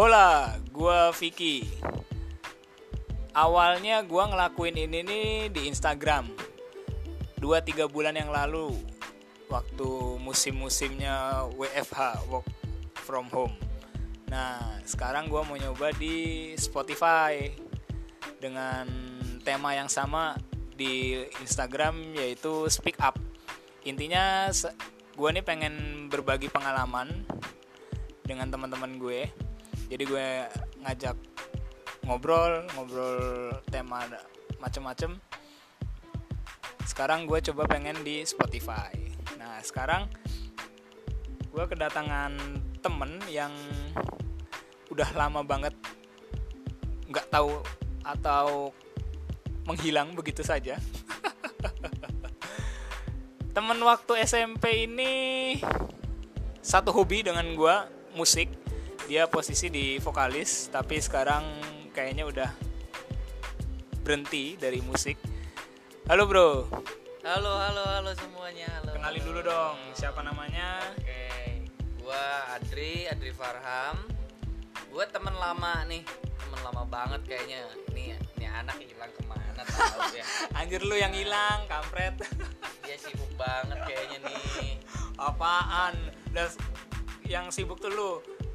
Hola, gua Vicky. Awalnya gua ngelakuin ini nih di Instagram. 2-3 bulan yang lalu waktu musim-musimnya WFH, work from home. Nah, sekarang gua mau nyoba di Spotify dengan tema yang sama di Instagram yaitu Speak Up. Intinya gue nih pengen berbagi pengalaman dengan teman-teman gue jadi gue ngajak ngobrol ngobrol tema macem-macem. Sekarang gue coba pengen di Spotify. Nah sekarang gue kedatangan temen yang udah lama banget nggak tahu atau menghilang begitu saja. Temen waktu SMP ini satu hobi dengan gue musik dia posisi di vokalis tapi sekarang kayaknya udah berhenti dari musik. Halo bro. Halo halo halo semuanya halo. Kenalin halo. dulu dong siapa namanya? Oke gua Adri Adri Farham. Gua teman lama nih teman lama banget kayaknya. Ini ini anak hilang ke mana tahu ya? Anjir lu yang hilang kampret. Dia sibuk banget kayaknya nih. Apaan? Dan yang sibuk tuh lu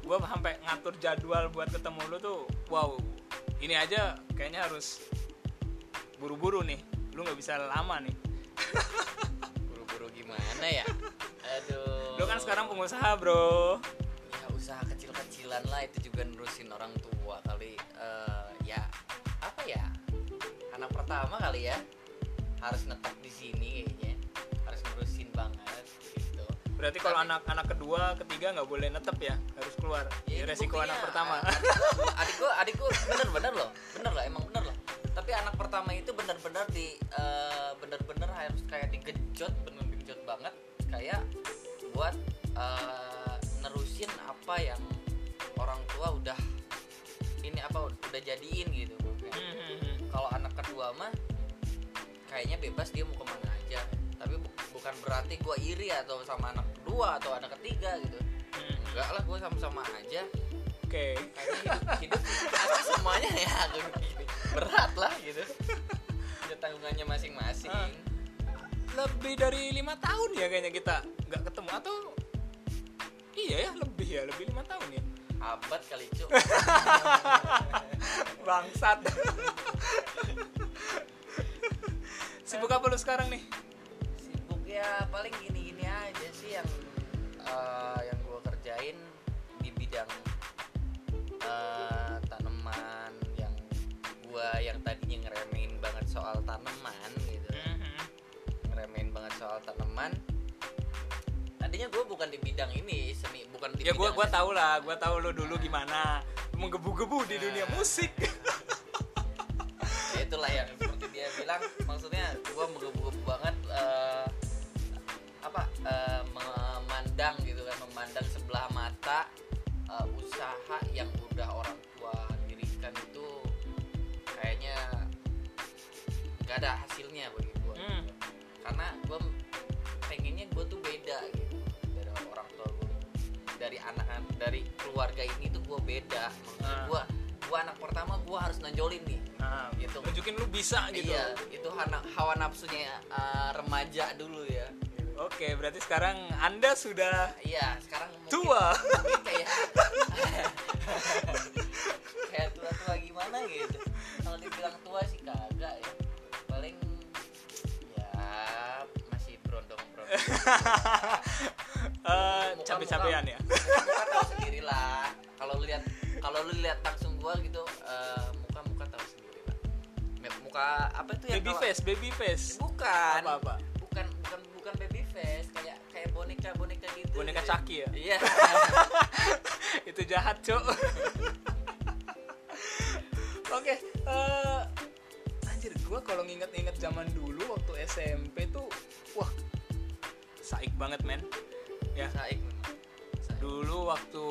gue sampai ngatur jadwal buat ketemu lu tuh wow ini aja kayaknya harus buru-buru nih lu nggak bisa lama nih. Buru-buru gimana ya? Aduh lu kan sekarang pengusaha bro. Ya usaha kecil-kecilan lah itu juga nerusin orang tua kali. Uh, ya apa ya? Anak pertama kali ya harus netap di sini kayaknya Berarti kalau anak-anak kedua, ketiga nggak boleh netep ya, harus keluar. Ya, resiko anak pertama. Adik gua, adik gua bener-bener loh, bener loh, emang bener loh. Tapi anak pertama itu bener-bener di uh, bener-bener harus kayak digejot, bener digejot banget, kayak buat uh, nerusin apa yang orang tua udah ini apa udah jadiin gitu. Hmm, hmm, hmm. Kalau anak kedua mah kayaknya bebas dia mau ke mana aja tapi bukan berarti gue iri atau sama anak kedua atau anak ketiga gitu. Hmm. enggak lah gue sama-sama aja. Oke. Okay. hidup, hidup semuanya ya berat lah gitu. Ada tanggungannya masing-masing. Uh, lebih dari lima tahun ya kayaknya kita nggak ketemu. Atau iya ya lebih ya lebih lima tahun ya. Abad kali cuk. Bangsat. Sibuk apa lu sekarang nih ya paling gini-gini aja sih yang uh, yang gue kerjain di bidang uh, tanaman yang gue yang tadinya ngeremehin banget soal tanaman gitu. Mm-hmm. ngeremehin banget soal tanaman. Tadinya gue bukan di bidang ini seni bukan di ya gue gue tau lah gue tau lo dulu gimana. Menggebu-gebu di dunia nah. musik. Ya itulah yang seperti dia bilang maksudnya gue menggebu-gebu nggak ada hasilnya bagi gue hmm. karena gue pengennya gue tuh beda gitu. Dari orang tua gue dari anak dari keluarga ini tuh gue beda. Maksudnya hmm. gue gue anak pertama gue harus nonjolin nih. Nah, gitu. tunjukin lu bisa gitu. Iya itu hawa nafsunya uh, remaja dulu ya. Oke, berarti sekarang Anda sudah Iya, sekarang tua. Mungkin kayak kayak tua-tua gimana gitu. Kalau dibilang tua sih kagak uh, capek-capean ya. Muka tahu sendiri lah. Kalau lihat kalau lu lihat langsung gua gitu uh, muka-muka tahu sendiri lah. Muka apa itu ya? Baby face, baby face. Bukan. Apa-apa? Bukan bukan bukan baby face kayak kayak boneka boneka gitu boneka gitu. caki ya iya itu jahat cok oke okay, uh, eh, anjir gue kalau nginget-nginget zaman dulu waktu SMP tuh wah saik banget men. Ya. Saik. Dulu waktu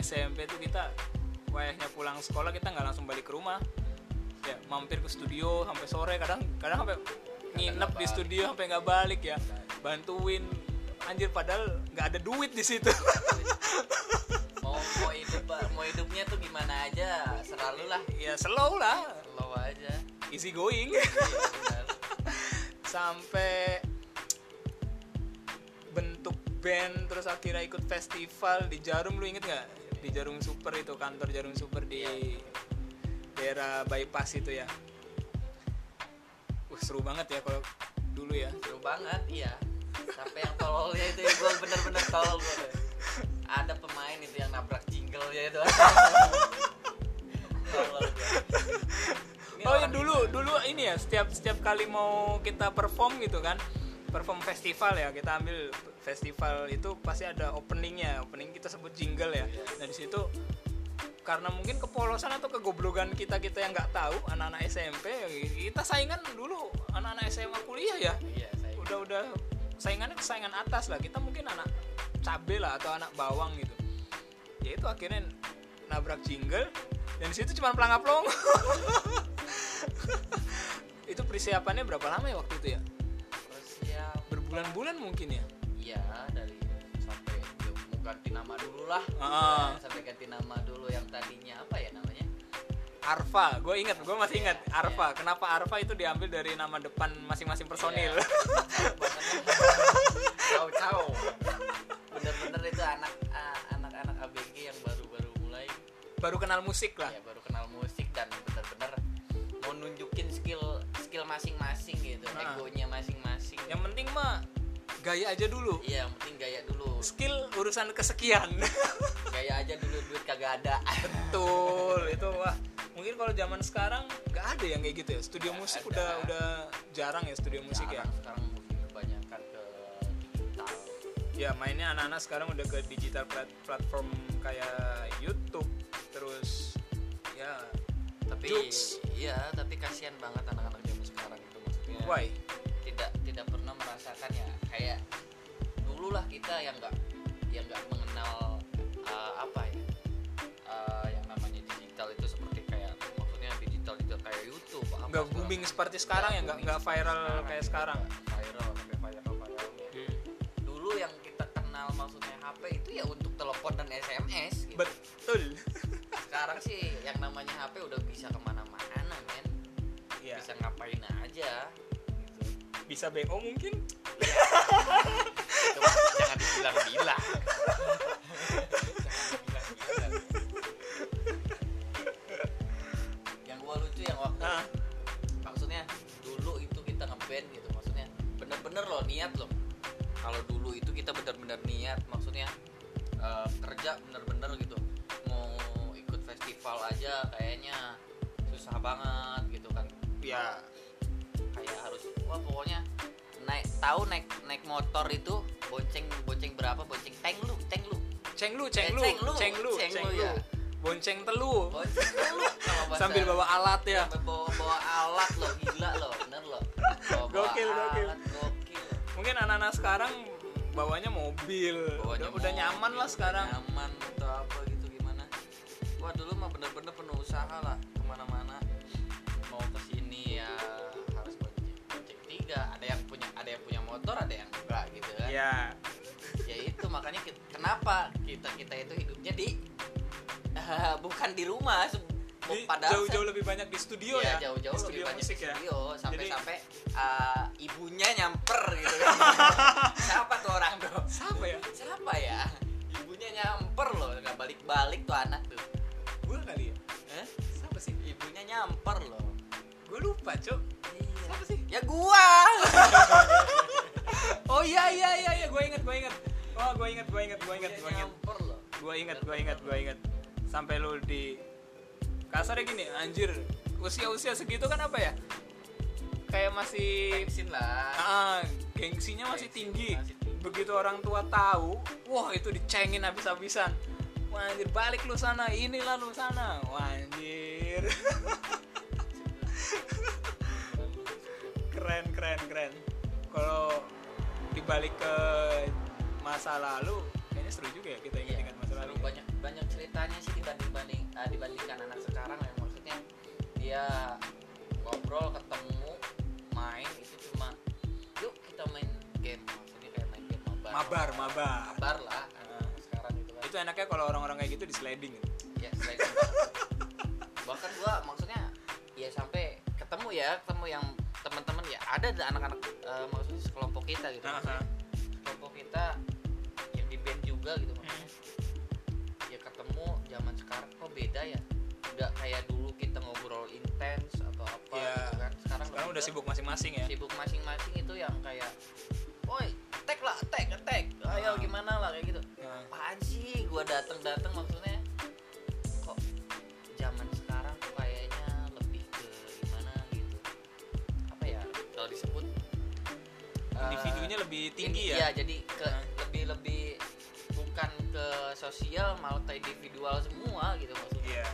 SMP tuh kita wayahnya pulang sekolah kita nggak langsung balik ke rumah. Ya mampir ke studio sampai sore. Kadang kadang sampai nginep di studio sampai nggak balik ya. Bantuin. Anjir padahal nggak ada duit di situ. Mau mau hidup mau hidupnya tuh gimana aja? Selalu lah. Ya slow lah. Slow aja. Easy going. Sampai band terus akhirnya ikut festival di Jarum lu inget nggak? Di Jarum Super itu kantor Jarum Super di daerah bypass itu ya. Wah, seru banget ya kalau dulu ya. Seru banget iya. Sampai yang tololnya itu gue bener-bener tolol gue ada pemain itu yang nabrak jingle ya itu oh ya dulu dulu ini ya setiap setiap kali mau kita perform gitu kan perform festival ya kita ambil festival itu pasti ada openingnya opening kita sebut jingle ya. Nah di situ karena mungkin kepolosan atau kegoblogan kita kita yang nggak tahu anak-anak SMP kita saingan dulu anak-anak SMA kuliah ya. Iya saya udah udah saingannya saingan atas lah kita mungkin anak cabe lah atau anak bawang gitu. Ya itu akhirnya nabrak jingle dan di situ cuma pelangap long itu persiapannya berapa lama ya waktu itu ya berbulan-bulan mungkin ya? Iya dari sampai ya, mau ganti nama dulu lah. Ah. Ya, sampai ganti nama dulu yang tadinya apa ya namanya? Arfa gue ingat gue masih ingat. Iya, Arfa kenapa Arfa itu diambil dari nama depan masing-masing personil? Iya. Ciao ciao. Bener-bener itu anak ah, anak-anak ABG yang baru-baru mulai. Baru kenal musik lah. Ya baru kenal musik dan bener-bener skill masing-masing gitu, Ah. egonya masing-masing. yang penting mah gaya aja dulu Iya, yang penting gaya dulu. skill urusan kesekian Gaya aja dulu duit kagak ada. betul itu wah mungkin kalau zaman sekarang nggak ada yang kayak gitu ya studio Nggak musik ada. udah udah jarang ya studio musik ya Sekarang, kebanyakan ke digital. ya mainnya anak-anak sekarang udah ke digital plat- platform kayak YouTube terus ya Tapi Jokes. iya, tapi kasihan banget anak-anak sekarang itu maksudnya. why? tidak tidak pernah merasakan ya kayak dulu lah kita yang nggak yang nggak mengenal uh, apa ya uh, yang namanya digital itu seperti kayak maksudnya digital itu kayak YouTube nggak booming seperti sekarang ya nggak nggak viral kayak gitu, sekarang. Viral sampai viral viralnya dulu yang kita kenal maksudnya HP itu ya untuk telepon dan SMS gitu. betul. Sekarang sih yang namanya HP udah bisa ke mana-mana men. Ya bisa ngapain aja. Gitu bisa BO mungkin. Cuma jangan dibilang-bilang. Yang gua lucu yang waktu. Ah. maksudnya dulu itu kita ngeband gitu maksudnya. Bener-bener loh niat loh. Kalau dulu itu kita bener-bener niat maksudnya eh, kerja bener-bener gitu. Mau ikut festival aja kayaknya susah banget gitu kan ya kayak harus wah pokoknya naik tahu naik naik motor itu bonceng bonceng berapa? Bonceng tank lu lu ceng lu Eh, ceng lu ceng lu, ceng lu ceng ceng lu, lu ya. bonceng telu. Bonceng lu bahasa- sambil bawa alat ya. bawa bawa alat lo gila lo bener lo bawa, bawa Gokil, gokil. alat gokil. mungkin anak-anak sekarang bawanya mobil. Bawanya udah, udah nyaman mobil, lah sekarang. nyaman atau apa gitu gimana? Wah dulu mah bener-bener penuh usaha lah motor ada yang enggak gitu kan? Ya ya itu makanya kita, kenapa kita kita itu hidupnya di bukan di rumah padahal jauh-jauh lebih banyak di studio Iya, ya? jauh-jauh lebih banyak musik di ya? studio sampai-sampai Jadi- uh, ibunya nyamper gitu kan. Siapa tuh orang tuh? Siapa ya? Siapa ya? Ibunya nyamper loh nggak balik-balik tuh anak tuh. Gue kali ya? Eh? siapa sih? Ibunya nyamper loh. Gue lupa cok sih? Ya gua. Oh iya iya iya iya. Gue inget gue inget oh gue inget gue inget gue inget gue inget gue inget gue inget gue inget sampai lu di kasarnya gini anjir. Usia usia segitu kan apa ya? Kayak masih bensin lah. Ah, gengsinya masih Gengsi tinggi. masih tinggi. begitu orang tua tahu wah itu dicengin habis-habisan. Wah anjir balik lu sana inilah lu sana. Wah anjir keren keren keren. Kalau dibalik ke masa lalu kayaknya seru juga ya kita Iya, ingat-ingat masa lalu. Seru. banyak banyak ceritanya sih dibanding banding ah, dibandingkan anak sekarang ya. Maksudnya dia ngobrol ketemu main itu cuma yuk kita main game. Maksudnya kayak main game mabar. Mabar mabar. Mabar lah anak sekarang gitu kan. Itu enaknya kalau orang-orang kayak gitu di sliding ya selain itu banget. bahkan gua maksudnya ya sampai ketemu ya ketemu yang teman-teman ya ada ada anak-anak eh, maksudnya sekelompok kita gitu. Aha. maksudnya. kelompok kita yang di band juga gitu maksudnya. Ya ketemu zaman sekarang kok beda ya? Udah kayak dulu kita ngobrol intens atau apa Iya. gitu kan. Sekarang, sekarang udah sibuk masing-masing ya. sibuk masing-masing itu yang kayak woi tag lah tag tag. Ayo gimana lah? Kayak gitu. Apaan sih? Gua dateng dateng maksudnya individunya lebih tinggi ini- ya? Iya jadi ke Nah. lebih lebih bukan ke sosial malah ke individual semua gitu maksudnya. Iya.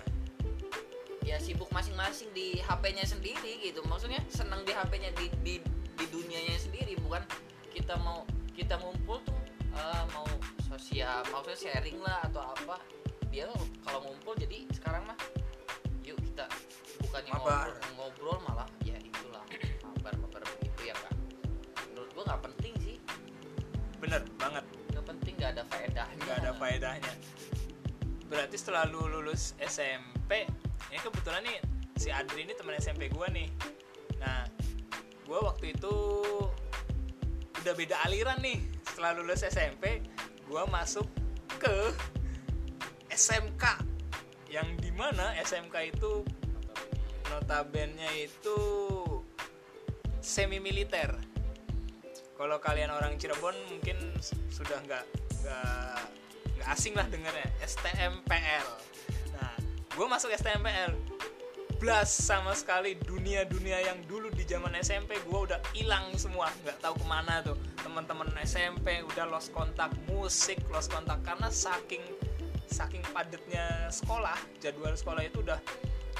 Ya sibuk masing-masing di HP-nya sendiri gitu. Maksudnya senang di HP-nya di, di di dunianya sendiri bukan kita mau kita ngumpul tuh eh, mau sosial maksudnya sharing lah atau apa. Dia kalau ngumpul jadi sekarang mah yuk kita bukannya ngobrol, ngobrol malah bener banget. Nggak penting nggak ada faedahnya. Nggak ada faedahnya. Berarti setelah lu lulus SMP ini kebetulan nih si Adri ini teman SMP gua nih. Nah gua waktu itu udah beda aliran nih. Setelah lulus SMP gua masuk ke SMK yang di mana SMK itu notabene itu semi militer kalau kalian orang Cirebon mungkin sudah nggak nggak nggak asing lah dengarnya. STMPL nah gue masuk STMPL blas sama sekali dunia-dunia yang dulu di zaman SMP gue udah hilang semua. Nggak tahu ke mana tuh. Teman-teman SMP udah lost kontak musik lost kontak. Karena saking saking padatnya sekolah jadwal sekolah itu udah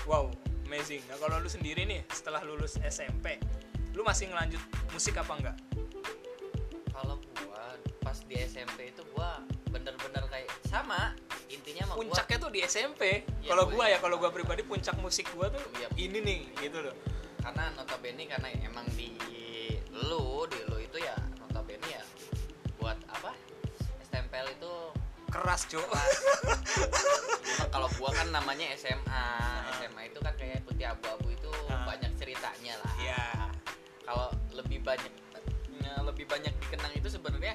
wow amazing. Nah kalau lu sendiri nih setelah lulus SMP lu masih ngelanjut musik apa enggak kalau gua pas di SMP itu gua bener-bener kayak sama intinya mah gua. Puncaknya tuh di SMP Iya, kalau gua ya ya. kalau gua pribadi puncak musik gua tuh Iya. ini nih gitu loh. Karena notabene karena emang di lu di lu itu ya notabene ya buat apa? Stempel itu keras. Cuma kalau gua kan namanya SMA SMA itu kan kayak putih abu-abu itu Ah. banyak ceritanya lah. Ya kalau lebih banyak ya, lebih banyak dikenang itu sebenarnya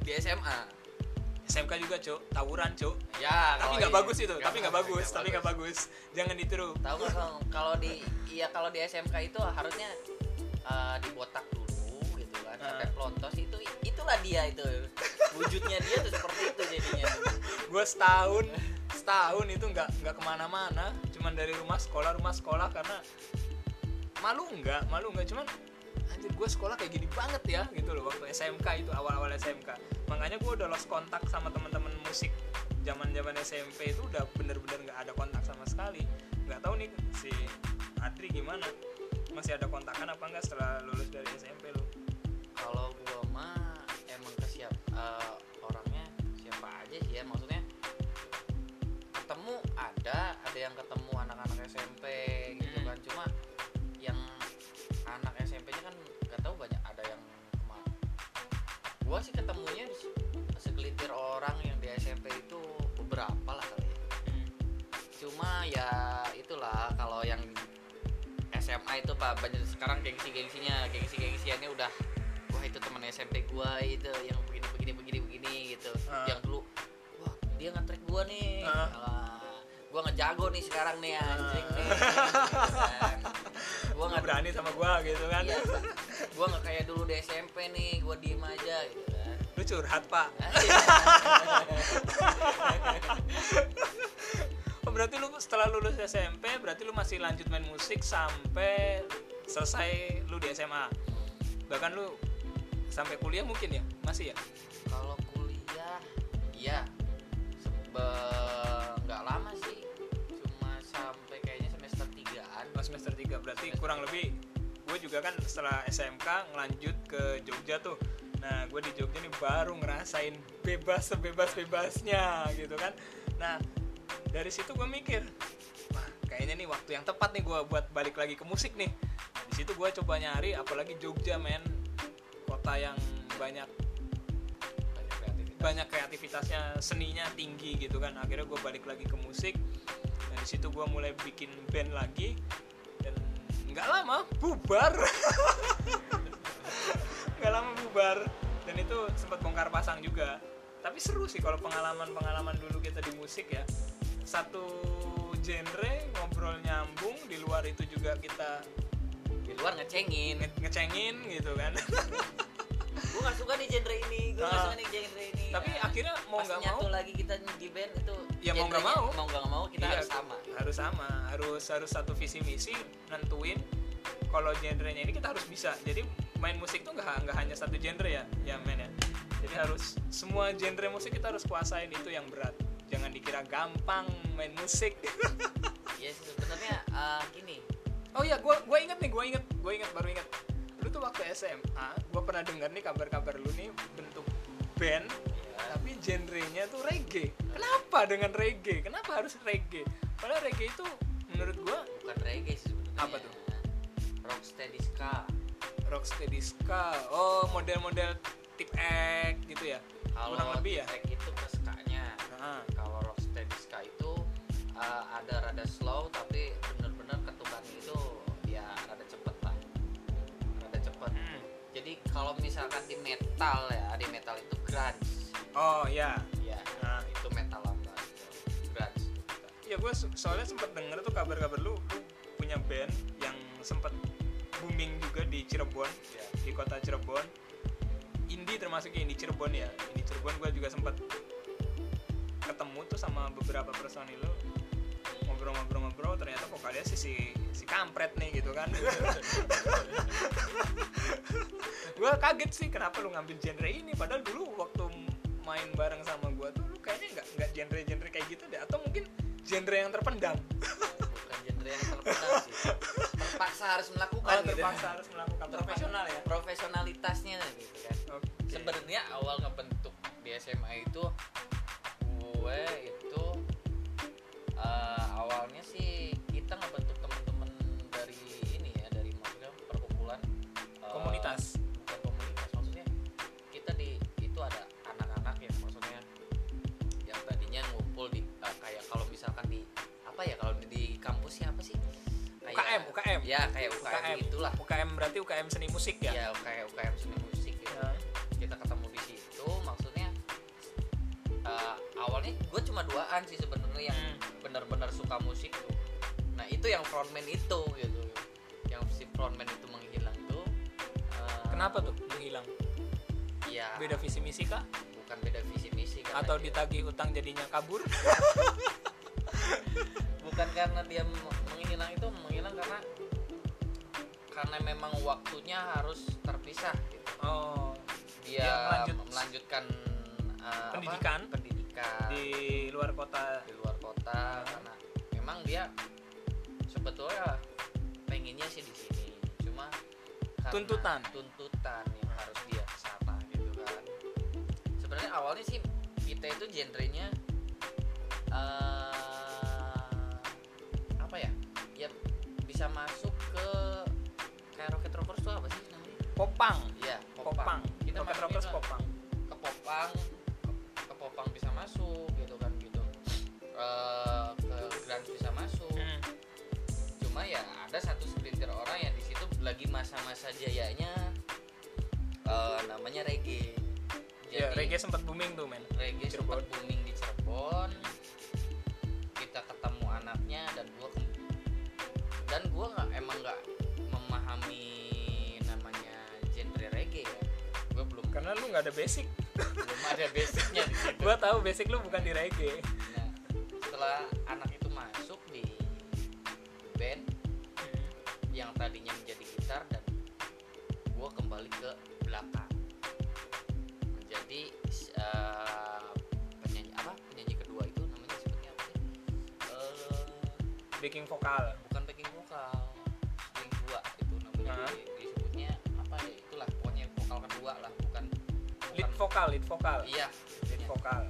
di SMA SMK juga cok tawuran cok ya tapi nggak i- bagus itu tapi nggak bagus nggak tapi nggak bagus. jangan ditiru. Tahu nggak kalau di iya kalau di SMK itu harusnya eh, dibotak dulu gitu kan. Sampai Ah. pelontos itu itulah dia itu. Wujudnya dia tuh seperti itu jadinya. Gue setahun setahun itu nggak nggak ke mana-mana. Cuman dari rumah sekolah rumah sekolah karena malu nggak? Malu nggak? Cuman anjir gue sekolah kayak gini banget ya gitu loh waktu SMK itu awal-awal SMK makanya gue udah lost kontak sama teman-teman musik zaman-zaman SMP itu udah bener-bener nggak ada kontak sama sekali. Nggak tahu nih si Adri gimana masih ada kontakan apa enggak setelah lulus dari SMP lo kalau gua mah emang kesiap eh, orangnya siapa aja sih ya maksudnya ketemu ada ada yang ketemu anak-anak SMP gitu Hmm. kan. Cuma gua sih ketemunya se- segelintir orang yang di SMP itu beberapa lah kali ya cuma ya itulah kalau yang SMA itu pak banyak sekarang gengsi gengsinya gengsi gengsiannya udah wah itu teman SMP gua itu yang begini begini begini begini gitu. Ah. yang dulu wah dia nge-track gua nih. Ah. Alah, gua ngejago nih sekarang nih anjing Ah. nih gua Lu nggak berani sama gue gitu kan iya, gua nggak kayak dulu di SMP nih gua diem aja gitu kan lu curhat pak Oh, berarti lu setelah lulus SMP berarti lu masih lanjut main musik sampai selesai lu di SMA. Bahkan lu sampai kuliah mungkin ya? Masih ya? kalau kuliah iya nggak lama semester 3 berarti kurang lebih gue juga kan setelah SMK ngelanjut ke Jogja tuh. Nah, gue di Jogja nih baru ngerasain bebas sebebas-bebasnya gitu kan. Nah, dari situ gue mikir, wah kayaknya nih waktu yang tepat nih gue buat balik lagi ke musik nih. Nah, di situ gue coba nyari, apalagi Jogja men, kota yang banyak banyak kreatif banyak kreativitasnya seninya tinggi gitu kan akhirnya gue balik lagi ke musik dan di situ gue mulai bikin band lagi nggak lama bubar. Nggak lama bubar. Dan itu sempat bongkar pasang juga. Tapi seru sih kalau pengalaman-pengalaman dulu kita di musik ya. Satu genre ngobrol nyambung di luar itu juga kita di luar ngecengin. Nge- ngecengin gitu kan gue gak suka nih genre ini. Gue gak Ah. suka nih genre ini. Tapi Nah, akhirnya mau nggak mau nyatu lagi kita di band itu Ya, mau nggak mau. mau nggak mau kita Iya, harus sama. harus sama. Harus harus satu visi misi nentuin kalau genrenya ini kita harus bisa. Jadi main musik tuh nggak nggak hanya satu genre ya ya men ya. Jadi harus semua genre musik kita harus kuasain itu yang berat. Jangan dikira gampang main musik. Ya sebenarnya eh, gini. Oh ya gue gue inget nih gue inget gue inget baru inget waktu SMA gue pernah dengar nih kabar-kabar lu nih bentuk band ya, tapi genrenya tuh reggae. Kenapa dengan reggae? Kenapa harus reggae? Padahal reggae itu menurut gue bukan reggae sih sebenarnya. Apa tuh? rocksteady ska. Rocksteady ska. Oh model-model tip X gitu ya? Kalau kurang lebih ya? Itu ke ska-nya nah, kalau rocksteady ska itu eh, ada rada slow tapi kalau misalkan di metal ya di metal itu grunge. Oh ya ya nah itu metal lambat grunge. Ya gue soalnya sempat denger tuh kabar-kabar lu lu punya band yang sempat booming juga di Cirebon ya di kota Cirebon. Indie termasuk di Cirebon ya. Di Cirebon gue juga sempat ketemu tuh sama beberapa personil lu ngobrol-ngobrol-ngobrol ternyata vokalnya sih si si kampret nih gitu kan. Gue kaget sih kenapa lu ngambil genre ini? Padahal dulu waktu main bareng sama gue tuh lu kayaknya nggak nggak genre-genre kayak gitu deh. Atau mungkin genre yang terpendam. Bukan genre yang terpendam sih. Terpaksa harus melakukan oh, gitu. terpaksa harus melakukan. Profesional ya? profesionalitasnya gitu kan. Oke. sebenarnya awal ngebentuk di SMA itu gue itu eh, awalnya sih kita ngebentuk teman-teman dari ini ya dari maksudnya perkumpulan eh, komunitas. bukan komunitas maksudnya kita di itu ada anak-anak yang maksudnya yang tadinya ngumpul di eh, kayak kalau misalkan di apa ya kalau di, kampus ya apa sih? Kayak- UKM UKM ya kayak UKM, UKM itulah UKM berarti UKM seni musik ya? Ya kayak UKM seni musik gitu. Ya. kita ketemu eh, awalnya gue cuma duaan sih sebenarnya yang Hmm. benar-benar suka musik tuh. Nah itu yang frontman itu gitu. Yang si frontman itu menghilang tuh eh, kenapa tuh menghilang? Ya. Beda visi misi kah? Bukan beda visi misi atau dia- ditagih utang jadinya kabur? Bukan karena dia menghilang itu menghilang karena karena memang waktunya harus terpisah gitu. oh. Dia Dia melanjut- melanjutkan apa? Pendidikan. pendidikan. Di luar kota. Di luar kota karena memang dia sebetulnya pengennya sih di sini. Cuma Tuntutan. tuntutan yang harus dia ke sana gitu kan. Sebenarnya awalnya sih kita itu genrenya eh apa ya? Ya bisa masuk ke kayak Rocket Rockers tuh apa sih namanya? Popang. Iya popang. Kita Rocket Rockers ke- popang. Ke popang popang bisa masuk gitu kan gitu. Eh, ke grunge bisa masuk. Hmm. cuma ya ada satu segelintir orang yang di situ lagi masa-masa jayanya eh, namanya reggae. Ya Jadi, reggae sempat booming tuh men. reggae sempat booming di Cirebon. Kita ketemu anaknya dan gua dan gua nggak emang nggak memahami namanya genre reggae ya. Gua belum karena lu nggak ada basic belum ada basicnya di situ. Gua tahu basic lu bukan di reggae. Nah, setelah anak itu masuk di band yang tadinya menjadi gitar dan gue kembali ke belakang. Menjadi eh, penyanyi apa? Penyanyi kedua itu namanya seperti apa sih? Eh, backing vokal. bukan backing vokal string dua itu namanya. Nah. di- disebutnya apa ya? Itulah pokoknya vokal kedua lah vokal lead vokal. Iya. Lead vokal.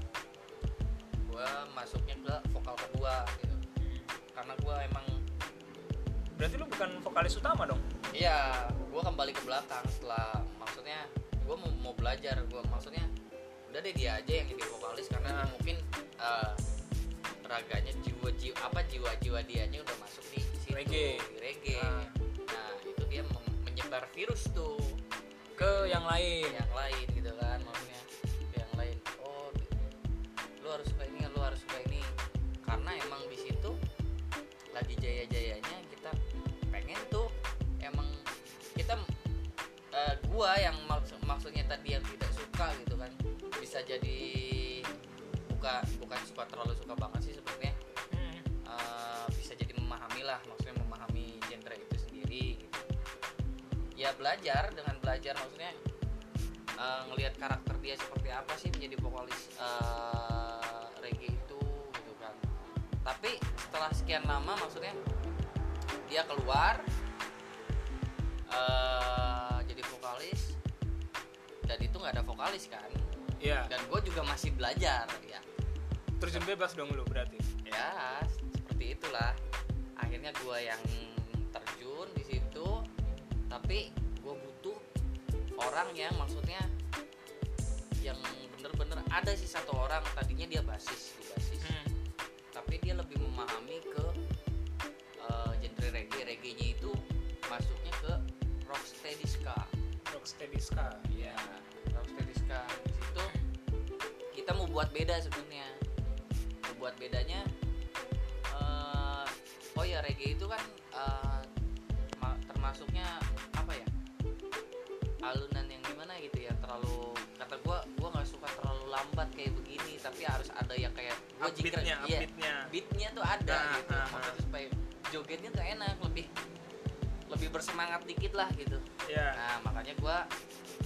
Gue masuknya ke vokal kedua gitu. Karena gue emang berarti lu bukan vokalis utama dong? Iya, gue kembali ke belakang setelah maksudnya gue mau, mau belajar, gue maksudnya udah deh dia aja yang jadi vokalis karena mungkin eh, raganya jiwa jiwa apa jiwa jiwa dianya udah masuk di situ. Reggae. di reggae. Nah. nah itu dia menyebar virus tuh ke yang lain. Yang lain gitu kan maksudnya. Yang lain oh lu harus suka ini lu harus suka ini. Karena emang di situ lagi jaya jayanya kita pengen tuh emang kita eh, gua yang maks- maksudnya tadi yang tidak suka gitu kan bisa jadi bukan bukan suka terlalu suka banget sih sebenarnya. Hmm. eh, bisa jadi memahami lah maksudnya ya belajar dengan belajar maksudnya eh, ngelihat karakter dia seperti apa sih menjadi vokalis eh, reggae itu gitu kan. Tapi setelah sekian lama maksudnya dia keluar eh, jadi vokalis dan itu nggak ada vokalis kan. Iya. dan gue juga masih belajar ya. Terjun bebas dong lu berarti? Ya seperti itulah. Akhirnya gue yang terjun di situ tapi gue butuh orang yang maksudnya yang bener-bener ada sih satu orang tadinya dia basis di basis. Hmm. tapi dia lebih memahami ke eh, genre reggae. Reggae nya itu masuknya ke rocksteady ska. Rocksteady ska. Ya rocksteady ska. Di situ kita mau buat beda sebenarnya. Mau buat bedanya eh, oh ya reggae itu kan ma- termasuknya apa ya alunan yang gimana gitu ya terlalu kata gua gua nggak suka terlalu lambat kayak begini tapi harus ada yang kayak gua jingkrak upbeatnya iya upbeatnya beatnya tuh ada Nah, gitu nah, maksudnya nah. supaya jogetnya tuh enak lebih lebih bersemangat dikit lah gitu ya Nah makanya gue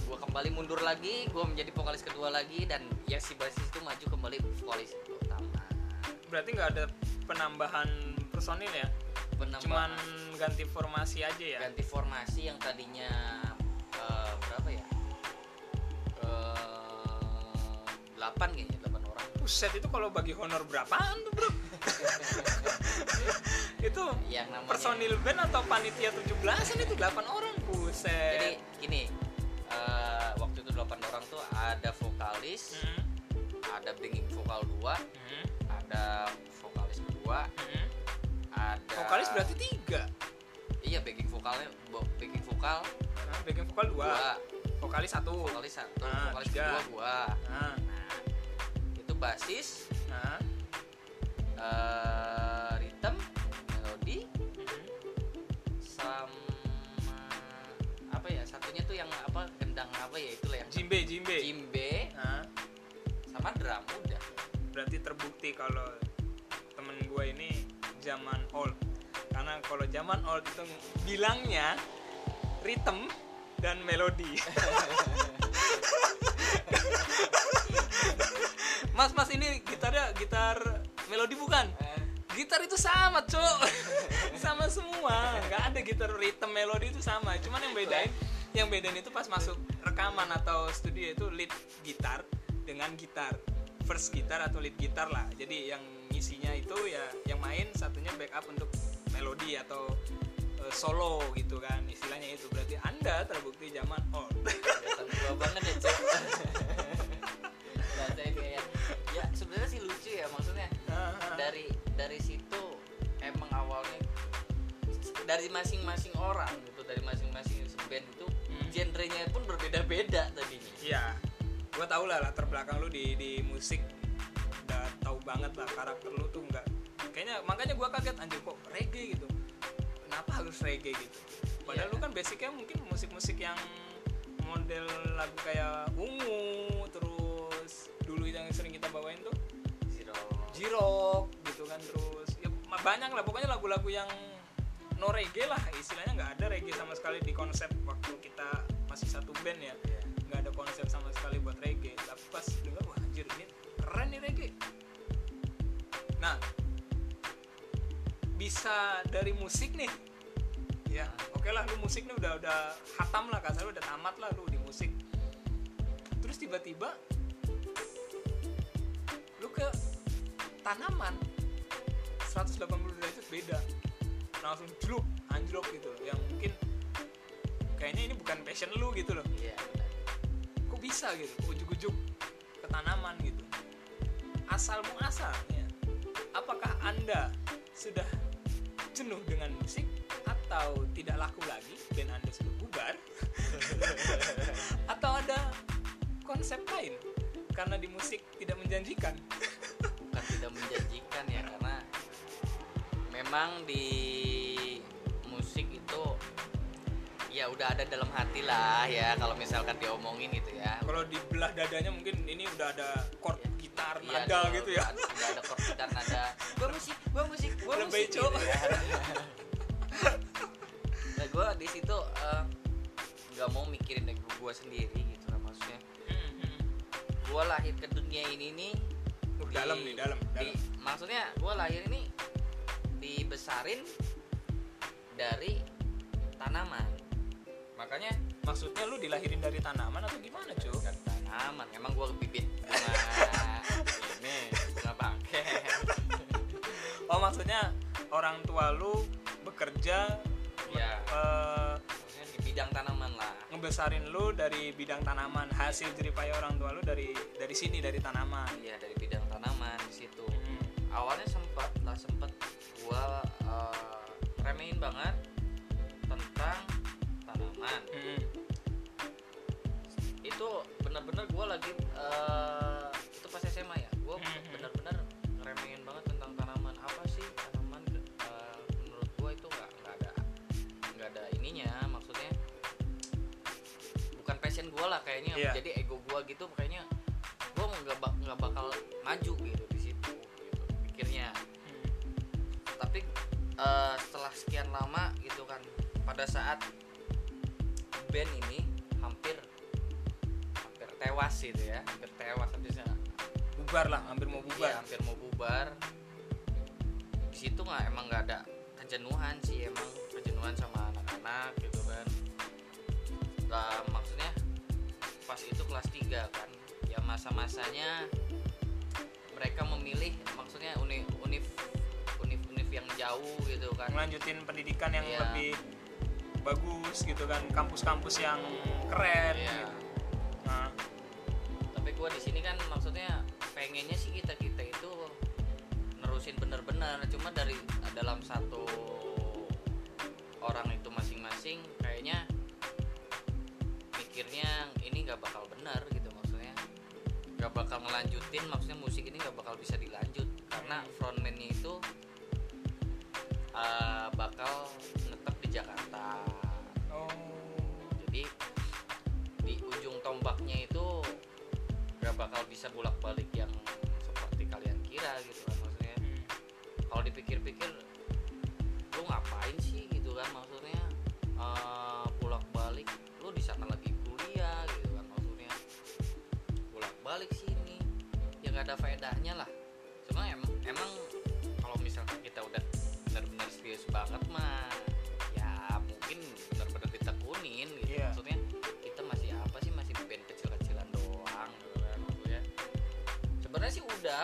gua kembali mundur lagi, gue menjadi vokalis kedua lagi dan ya si basis itu maju kembali vokalis utama. berarti nggak ada penambahan personil ya cuman Penambahan ganti formasi aja ya ganti formasi yang tadinya eh, berapa ya? Eh, 8 kayaknya 8 orang. Buset itu kalau bagi honor berapaan tuh bro? itu Yang namanya personil band atau panitia 17an itu 8 orang buset Jadi gini, eh, waktu itu 8 orang tuh ada vokalis, Hmm, ada backing vokal 2, hmm, ada vokalis kedua, hmm. Ada. Vokalis berarti tiga? Iya backing vokalnya backing vokal. Nah, backing vokal dua. Dua, vokalis satu. Vokalis satu, Ah, vokalis tiga. kedua gua. nah, Nah, itu basis, nah, eh rhythm, melodi, hmm. sama apa ya? Satunya tuh yang apa gendang apa ya itulah yang jimbe jimbe. Jimbe. Nah, sama drum udah. berarti terbukti kalau temen gue ini zaman old. Karena kalau zaman old itu bilangnya rhythm dan melodi. Mas mas ini gitarnya gitar melodi bukan? Gitar itu sama cok sama semua. Nggak ada gitar rhythm melodi itu sama. Cuman yang bedain yang bedain itu pas masuk rekaman atau studio itu lead gitar dengan gitar. First gitar atau lead gitar lah. Jadi yang ngisinya itu ya yang main satunya backup untuk melodi atau eh, solo gitu kan istilahnya itu. Berarti anda terbukti zaman old Kelihatan tua banget ya cek. Saya kayak ya sebenarnya sih lucu ya maksudnya. Dari dari situ emang awalnya dari masing-masing orang gitu dari masing-masing band itu Hmm. genrenya pun berbeda-beda tadinya. Iya, gue tau lah latar belakang lu di di musik tahu banget lah karakter lu tuh nggak kayaknya makanya gue kaget anjir kok reggae gitu? Kenapa harus reggae gitu? Padahal Iya. lu kan basicnya mungkin musik-musik yang model lagu kayak ungu terus dulu yang sering kita bawain tuh jirok gitu kan terus ya banyak lah pokoknya lagu-lagu yang no reggae lah istilahnya nggak ada reggae sama sekali di konsep waktu kita masih satu band ya. Iya. nggak ada konsep sama sekali buat reggae. Tapi pas dengar wah anjir ini keren nih reggae nah bisa dari musik nih. Ya oke lah lu musik nih udah udah hatam lah kasar udah tamat lah lu di musik. Terus tiba-tiba lu ke tanaman 180 derajat beda. Langsung jeluk anjlok gitu. Loh yang mungkin kayaknya ini bukan passion lu gitu loh. Iya kok bisa gitu? Ujuk-ujuk ke tanaman gitu? Asal muasalnya apakah anda sudah jenuh dengan musik atau tidak laku lagi? Band anda sudah bubar? Atau ada konsep lain? Karena di musik tidak menjanjikan. Bukan tidak menjanjikan ya karena memang di musik itu ya udah ada dalam hati lah ya kalau misalkan diomongin gitu ya. Kalau di belah dadanya mungkin ini udah ada chord gitar Iya, gitu ya. udah ada chord gitar nada gua musik gua musik gua Udah musik gitu ya. nah gua di situ eh, nggak mau mikirin ego gua sendiri gitu lah maksudnya. Hmm, hmm. gua lahir ke dunia ini nih Uh, dalam nih dalam di- dalam. maksudnya gue lahir ini dibesarin dari tanaman. Makanya maksudnya lu dilahirin dari tanaman atau gimana cuy? Tanaman emang gue bibit bunga ini bunga bangke oh maksudnya orang tua lu bekerja ya maksudnya di bidang tanaman lah. ngebesarin lu dari bidang tanaman. Hasil jeripaya orang tua lu dari dari sini dari tanaman. Iya dari bidang tanaman di situ. Hmm. awalnya sempat lah sempet. Gue remehin banget tentang tanaman. Hmm. itu bener-bener gue lagi eh, gue Mhm. bener-bener ngeremehin banget tentang tanaman apa sih tanaman eh, menurut gue itu nggak nggak ada nggak ada ininya maksudnya bukan passion gue lah kayaknya Iya. jadi ego gue gitu kayaknya gue nggak nggak bakal maju gitu di situ gitu pikirnya Hmm. tapi eh, setelah sekian lama gitu kan pada saat band ini hampir hampir tewas gitu ya hampir tewas habisnya bubar lah hampir mau bubar Iya, hampir mau bubar di situ nggak emang nggak ada kejenuhan sih emang kejenuhan sama anak-anak gitu kan lah maksudnya pas itu kelas 3 kan ya masa-masanya mereka memilih maksudnya univ univ univ univ yang jauh gitu kan ngelanjutin pendidikan yang Iya. lebih bagus gitu kan kampus-kampus yang keren Iya. gitu. Gue di sini kan maksudnya pengennya sih kita kita itu nerusin bener-bener. Cuma dari dalam satu orang itu masing-masing kayaknya mikirnya ini nggak bakal bener gitu maksudnya. Nggak bakal ngelanjutin maksudnya musik ini nggak bakal bisa dilanjut. Karena frontman-nya itu uh, bakal netep di Jakarta. Oh. Jadi di ujung tombaknya itu gak bakal bisa bolak balik yang seperti kalian kira gitu kan maksudnya hmm. kalau dipikir-pikir lu ngapain sih gitu kan maksudnya bolak balik lu di sana lagi kuliah gitu kan maksudnya bolak balik sini ya gak ada faedahnya lah cuma em- emang kalau misalkan kita udah benar-benar serius banget mah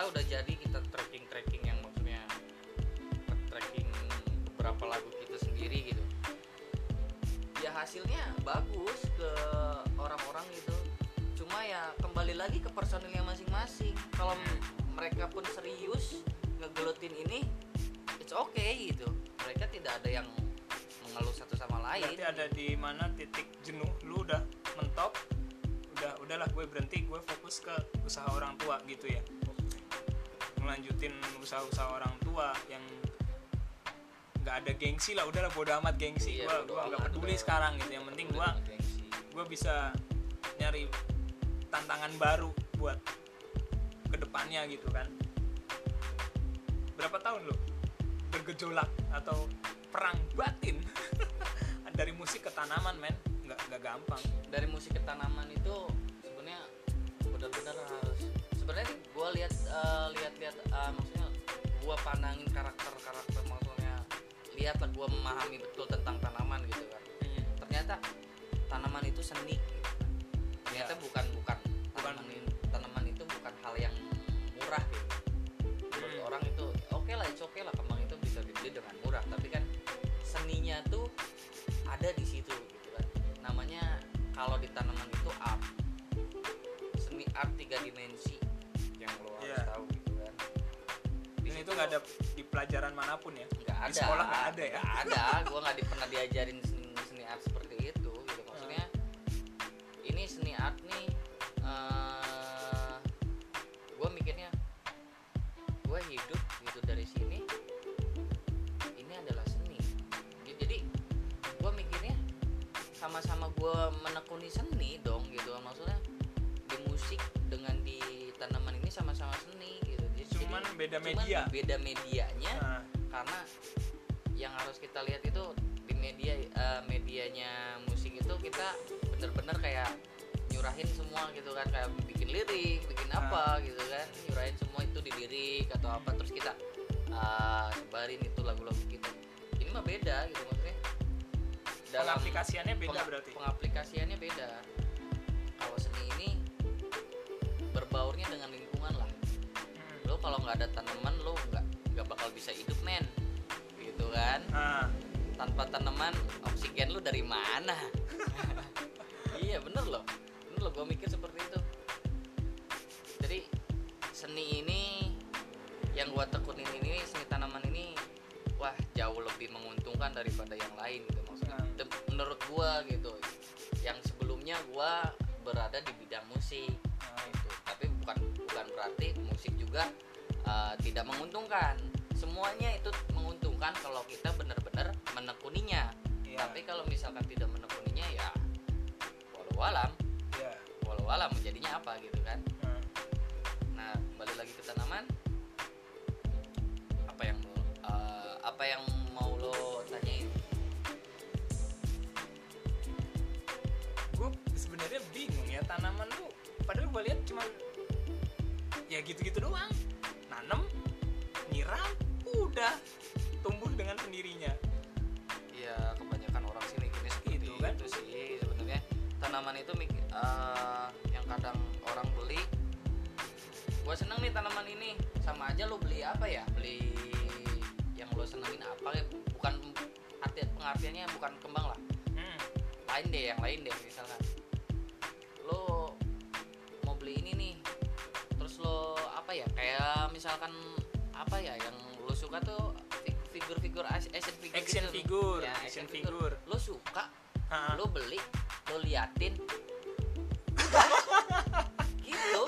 udah udah jadi kita tracking tracking yang maksudnya tracking beberapa lagu kita sendiri gitu. Ya hasilnya bagus ke orang-orang gitu. Cuma ya kembali lagi ke personilnya masing-masing. Kalau mereka pun serius ngegelutin ini it's okay gitu. Mereka tidak ada yang mengeluh satu sama lain. Berarti ada di mana titik jenuh lu udah mentok? Udah udahlah gue berhenti gue fokus ke usaha orang tua gitu ya melanjutin usaha-usaha orang tua yang nggak ada gengsi lah. Udahlah bodo amat gengsi. Iya, gue bodo gue nggak peduli sekarang gitu. Yang penting gue Gengsi. gue bisa nyari tantangan baru buat ke depannya gitu kan. Berapa tahun lo bergejolak atau perang batin? Dari musik ke tanaman men. Nggak nggak gampang. Dari musik ke tanaman itu sebenarnya benar-benar harus sebenarnya gue lihat eh, lihat-lihat eh, maksudnya gue pandangin karakter-karakter maksudnya lihatlah gue memahami betul tentang tanaman gitu kan ternyata tanaman itu seni ternyata Ya. bukan bukan Bukan. tanaman tanaman itu bukan hal yang murah gitu menurut Hmm. orang itu oke lah it's okay lah kembang itu bisa dibeli dengan murah tapi kan seninya tuh ada di situ gitu kan namanya kalau di tanaman itu art seni art tiga dimensi yang lo harus Iya. tahu gitu kan Di Dan itu nggak ada di pelajaran mana pun ya. nggak ada Di sekolah nggak ada ya. Nggak ada gue nggak pernah diajarin seni, seni art seperti itu gitu maksudnya ini seni art nih eh gue mikirnya gue hidup gitu dari sini ini adalah seni jadi gue mikirnya sama-sama gue menekuni seni dong Cuman beda cuman media. beda medianya Nah, karena yang harus kita lihat itu di media eh, medianya musik itu kita bener-bener kayak nyurahin semua gitu kan. Kayak bikin lirik bikin apa gitu kan. Nyurahin semua itu di lirik atau apa terus kita eh, sebarin itu lagu-lagu kita. Ini mah beda gitu maksudnya. Pengaplikasiannya beda peng- berarti. pengaplikasiannya beda. Kalau seni ini berbaurnya dengan lingkungan lah Lo kalau nggak ada tanaman lo nggak nggak bakal bisa hidup men. Gitu kan? Nah, tanpa tanaman oksigen lu dari mana? Iya bener loh. Bener loh gue mikir seperti itu. Jadi seni ini yang gue tekunin ini seni tanaman ini wah jauh lebih menguntungkan daripada yang lain gitu maksudnya. De- menurut gue gitu. Yang sebelumnya gue berada di bidang musik nah, itu tapi bukan bukan berarti musik juga uh, tidak menguntungkan. Semuanya itu menguntungkan kalau kita benar-benar menekuninya. Iya. tapi kalau misalkan tidak menekuninya ya walau alam. Iya. walau alam jadinya apa gitu kan. Nah, nah kembali lagi ke tanaman. Apa yang uh, apa yang mau lo tanyain? Gue sebenarnya bingung ya tanaman tuh padahal gue lihat cuman ya gitu-gitu doang. Nanem nyiram udah. Tumbuh dengan sendirinya. Ya kebanyakan orang sih mikirnya seperti Gitu itu, kan? sih sebenarnya. Tanaman itu eh, yang kadang orang beli. Gue seneng nih tanaman ini. Sama aja lo beli apa ya? Beli yang lo senengin apa ya? Bukan arti pengertiannya bukan kembang lah. Hmm. lain deh yang lain deh misalkan lo apa ya kayak misalkan apa ya yang lo suka tuh fi- figur-figur action figure action gitu. figure Ya, action action figure. lo suka Ah, lo beli lo liatin. Gitu.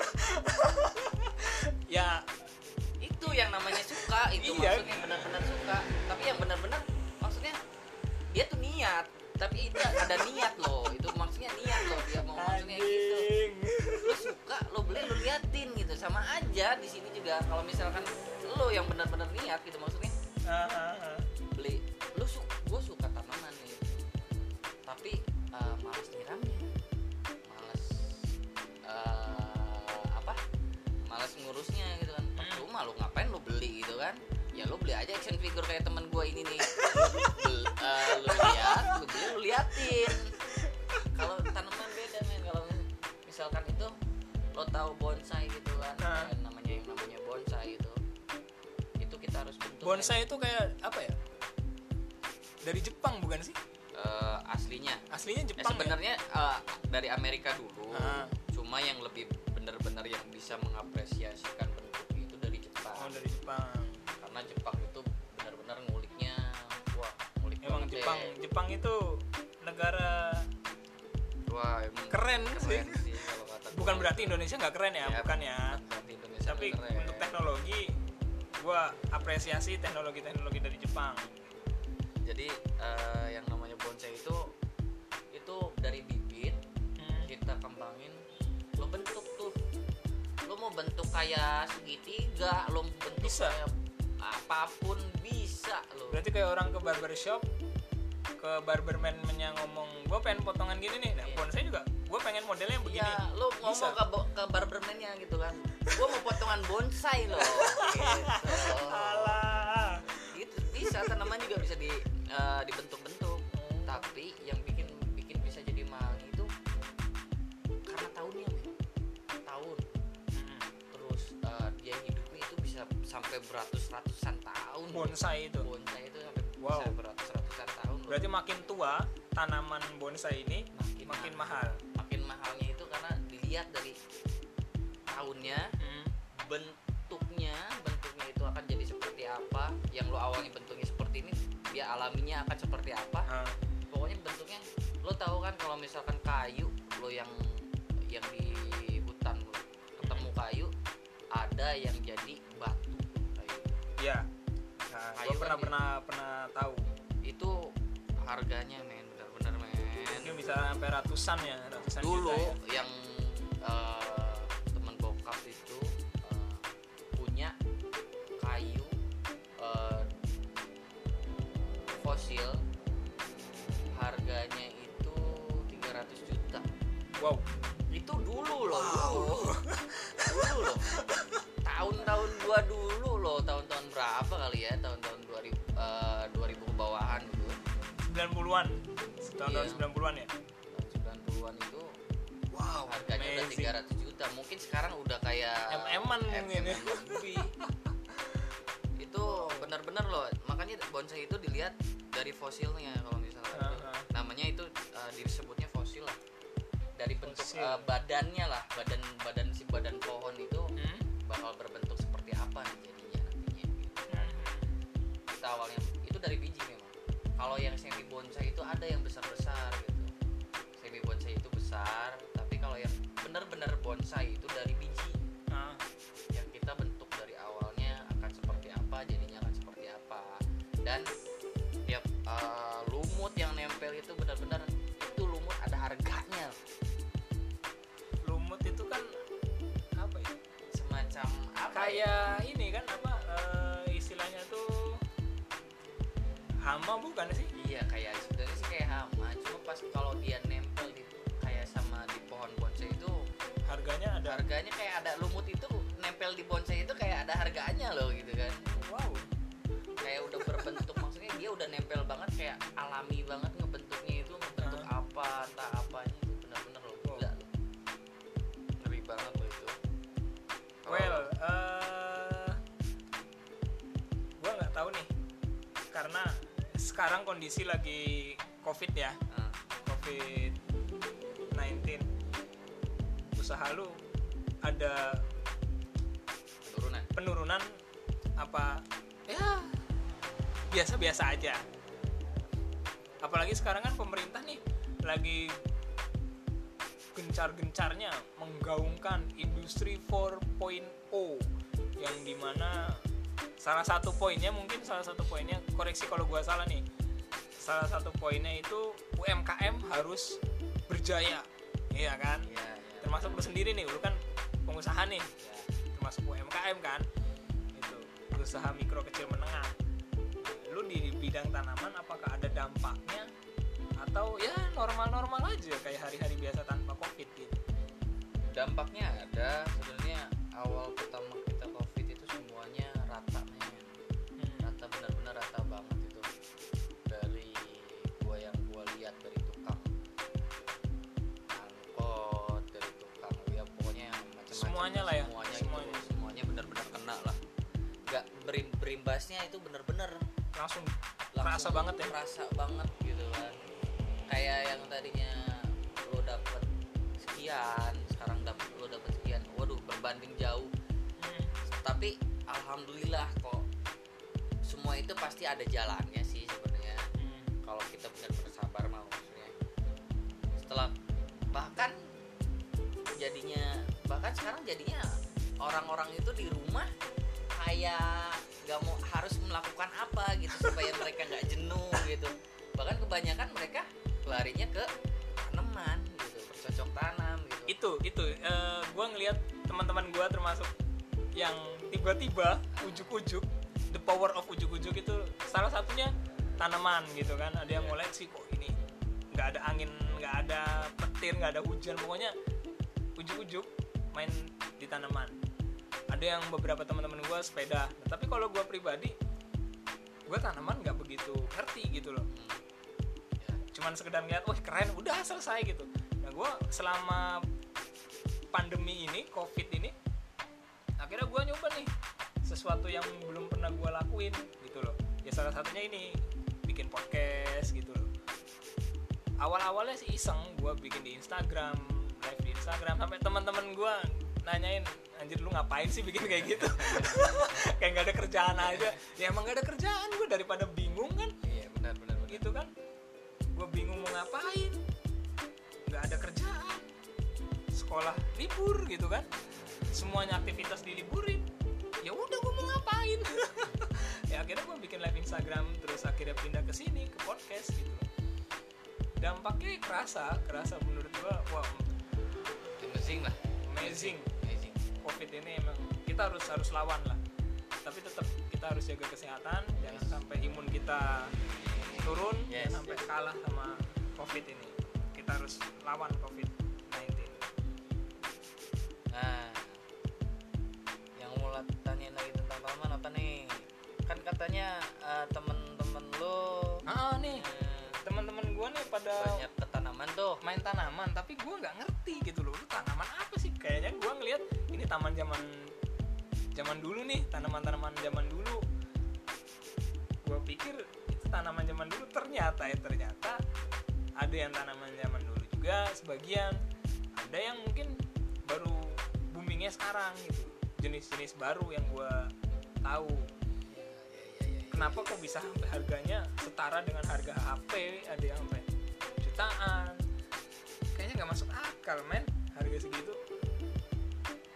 Ya. Itu yang namanya suka itu Iya. maksudnya benar-benar suka. Tapi yang benar-benar maksudnya dia tuh niat tapi itu ada niat loh itu maksudnya niat loh dia mau maksudnya gitu. Lo suka lo beli lo liatin gitu. Sama aja di sini juga kalau misalkan lo yang benar-benar niat gitu maksudnya ah, ah. beli lo su gue suka tanaman nih. Tapi eh, malas nyiramnya. Malas eh, apa? Malas ngurusnya gitu kan. Percuma lo ngapain lo beli gitu kan? Ya lo beli aja action figure kayak temen gue ini nih. Bel- eh, lo bonsai itu kayak apa ya dari Jepang bukan sih Eh, aslinya aslinya Eh, Jepang ya? sebenarnya eh, dari Amerika dulu Ah. cuma yang lebih benar-benar yang bisa mengapresiasikan bentuk itu dari Jepang oh dari Jepang karena Jepang itu benar-benar nguliknya wah ngulik emang Jepang deh. Jepang itu negara wah emang keren sih. sih kalau kata bukan berarti Indonesia nggak keren ya, Ya, bukan ya bukan Indonesia tapi keren. untuk teknologi gua apresiasi teknologi-teknologi dari Jepang jadi eh, yang namanya bonsai itu itu dari bibit Hmm. kita kembangin lo bentuk tuh lo mau bentuk kayak segitiga lo bentuk Bisa. kayak apa pun bisa lo berarti kayak orang ke barbershop ke barberman yang ngomong gue pengen potongan gini nih nah Iya. bonsai juga gue pengen modelnya yang begini Iya, lo ngomong Bisa. ke, ke barberman-nya gitu kan gua mau potongan bonsai loh. Gitu. alah. Gitu. Bisa tanaman juga bisa di eh, dibentuk-bentuk. Tapi yang bikin bikin bisa jadi mahal itu karena tahunnya tahun. Hmm. terus eh, dia hidupnya itu bisa sampai beratus-ratusan tahun. Bonsai itu? Bonsai itu sampai Wow. bisa beratus-ratusan tahun. Loh. berarti makin tua tanaman bonsai ini makin, makin mahal. Makin mahalnya itu karena dilihat dari tahunnya Hmm. bentuknya bentuknya itu akan jadi seperti apa yang lo awalnya bentuknya seperti ini dia alaminya akan seperti apa. Ah, pokoknya bentuknya lo tahu kan kalau misalkan kayu lo yang yang di hutan lo ketemu kayu ada yang jadi batu kayu. Ya nah, Kayu kan pernah pernah pernah tahu. Itu harganya men benar-benar men. Mungkin bisa sampai ratusan ya ratusan dulu juta ya. yang eh, wow. Itu dulu loh. Dulu dulu loh. Tahun-tahun gua dulu loh. Tahun-tahun berapa kali ya? Tahun-tahun 2000 eh, 2000 ke bawahan gitu 90-an tahun-tahun Iya. 90-an ya? Tahun 90-an itu. Wow. Harganya udah amazing. 300 juta. Mungkin sekarang udah kayak MM-an mungkin ya. Itu benar-benar loh. Makanya bonsai itu dilihat dari fosilnya kalau misalnya. Ah, ah. namanya itu uh, disebutnya fosil lah dari bentuk Fosil. uh, badannya lah badan badan si badan pohon itu Hmm? bakal berbentuk seperti apa nih jadinya nantinya gitu. Hmm. kita awalnya itu dari biji memang kalau yang semi bonsai itu ada yang besar besar gitu semi bonsai itu besar tapi kalau yang benar-benar bonsai itu dari biji kayak ini kan apa eh, istilahnya tuh hama bukan sih? Iya kayak sebenarnya sih kayak hama cuma pas kalau dia nempel di kayak sama di pohon bonsai itu harganya ada? Harganya kayak ada lumut itu nempel di bonsai itu kayak ada harganya loh gitu kan. Wow. Kayak udah berbentuk maksudnya dia udah nempel banget kayak alami banget ngebentuknya itu ngebentuk Ah. apa entah apanya sekarang kondisi lagi covid ya. Ah, covid 19 usaha lu ada turunan penurunan apa? Ya. Biasa-biasa aja. Apalagi sekarang kan pemerintah nih lagi gencar-gencarnya menggaungkan industri 4.0 yang di mana salah satu poinnya mungkin salah satu poinnya koreksi kalau gua salah nih. Salah satu poinnya itu UMKM harus berjaya. Iya kan? Iya iya. Termasuk lu sendiri nih lu kan pengusaha nih. Iya. termasuk UMKM kan? Itu usaha mikro kecil menengah. Lu di bidang tanaman apakah ada dampaknya? Atau ya normal-normal aja kayak hari-hari biasa tanpa covid gitu? Dampaknya ada. Sebenarnya awal pertama Semuanya lah ya, semuanya semuanya. itu semuanya benar-benar kena lah. Nggak berim berimbasnya itu benar-benar. Langsung langsung Kerasa banget ya? kerasa banget gitu kan. Kayak yang tadinya lo dapet sekian sekarang dapet lo dapet sekian. Waduh berbanding jauh. Hmm, tapi alhamdulillah kok semua itu pasti ada jalannya sih sebenarnya. Hmm. kalau kita benar-benar sabar mau maksudnya. Setelah bahkan jadinya bahkan sekarang jadinya orang-orang itu di rumah kayak nggak mau harus melakukan apa gitu supaya mereka nggak jenuh gitu. Bahkan kebanyakan mereka larinya ke tanaman gitu bercocok tanam gitu. Itu itu. Eh, gua ngelihat teman-teman gua termasuk yang tiba-tiba ujuk-ujuk the power of ujuk-ujuk itu salah satunya tanaman gitu kan. Ada yang Iya. mulai sih kok ini nggak ada angin nggak ada petir nggak ada hujan. Pokoknya ujuk-ujuk main di tanaman. Ada yang beberapa teman-teman gua sepeda. Nah, tapi kalau gua pribadi gua tanaman nggak begitu ngerti gitu loh. Cuman sekedar ngeliat wah keren udah selesai gitu. Nah gue selama pandemi ini covid ini akhirnya gue nyoba nih sesuatu yang belum pernah gue lakuin gitu loh. Ya salah satunya ini bikin podcast gitu loh. Awal-awalnya sih iseng gue bikin di Instagram live di Instagram. Sampai teman-teman gue nanyain anjir lu ngapain sih bikin kayak gitu? Kayak nggak ada kerjaan aja. Ya emang nggak ada kerjaan gue daripada bingung kan? Iya benar benar benar. Gitu kan? Gue bingung mau ngapain? Nggak ada kerjaan. Sekolah libur gitu kan? Semuanya aktivitas diliburin. Ya udah gue mau ngapain? Ya akhirnya gue bikin live Instagram terus akhirnya pindah ke sini ke podcast gitu. Dampaknya kerasa kerasa menurut gue wah amazing lah. Amazing. Amazing. Covid ini emang kita harus harus lawan lah. Tapi tetap kita harus jaga kesehatan jangan sampai imun kita turun Yes, jangan sampai yes. kalah sama covid ini. Kita harus lawan covid 19 nah yang mau tanyain lagi tentang tanaman apa nih? Kan katanya eh, temen-temen lo ah nih. Eh, teman-teman gua nih pada banyak tanaman tuh main tanaman tapi gua nggak ngerti gitu loh tanaman apa sih? Kayaknya gua ngelihat ini taman zaman zaman dulu nih tanaman-tanaman zaman dulu. Gua pikir itu tanaman zaman dulu ternyata ya ternyata ada yang tanaman zaman dulu juga sebagian. Ada yang mungkin baru boomingnya sekarang gitu jenis-jenis baru yang gua tahu. Ya, ya, ya, ya. kenapa kok bisa harganya setara dengan harga HP ada yang sampai jutaan. Kayaknya nggak masuk akal men. Harga segitu.